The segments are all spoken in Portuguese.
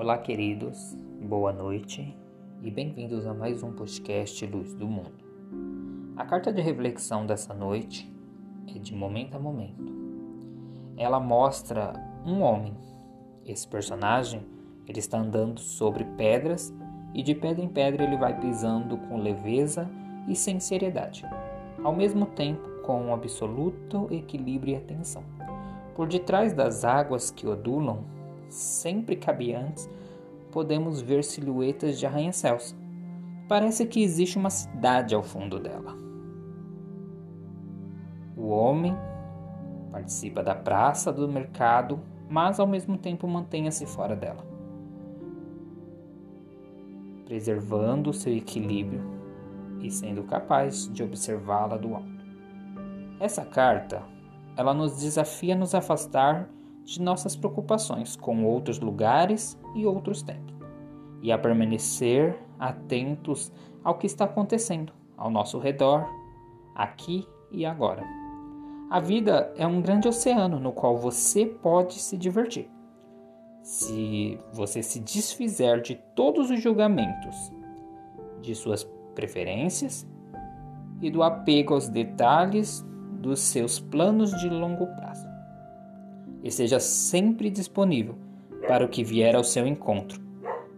Olá, queridos, boa noite e bem-vindos a mais um podcast Luz do Mundo. A carta de reflexão dessa noite é de momento a momento. Ela mostra um homem. Esse personagem ele está andando sobre pedras e de pedra em pedra ele vai pisando com leveza e sinceridade, ao mesmo tempo com absoluto equilíbrio e atenção. Por detrás das águas que odulam, sempre cabeantes, podemos ver silhuetas de arranha-céus. Parece que existe uma cidade ao fundo dela. O homem participa da praça do mercado, mas ao mesmo tempo mantenha-se fora dela, preservando seu equilíbrio e sendo capaz de observá-la do alto. Essa carta, ela nos desafia a nos afastar de nossas preocupações com outros lugares e outros tempos, e a permanecer atentos ao que está acontecendo ao nosso redor, aqui e agora. A vida é um grande oceano no qual você pode se divertir. Se você se desfizer de todos os julgamentos, de suas preferências e do apego aos detalhes dos seus planos de longo prazo e seja sempre disponível para o que vier ao seu encontro,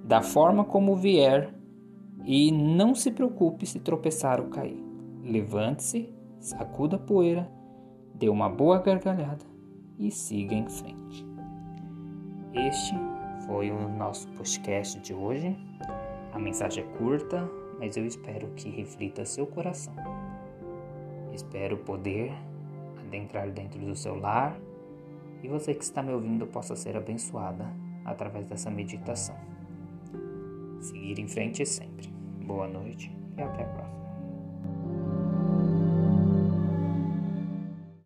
da forma como vier, e não se preocupe se tropeçar ou cair. Levante-se, sacuda a poeira, dê uma boa gargalhada e siga em frente. Este foi o nosso podcast de hoje. A mensagem é curta, mas eu espero que reflita seu coração. Espero poder adentrar dentro do seu lar e você que está me ouvindo possa ser abençoada através dessa meditação. Seguir em frente sempre. Boa noite e até a próxima.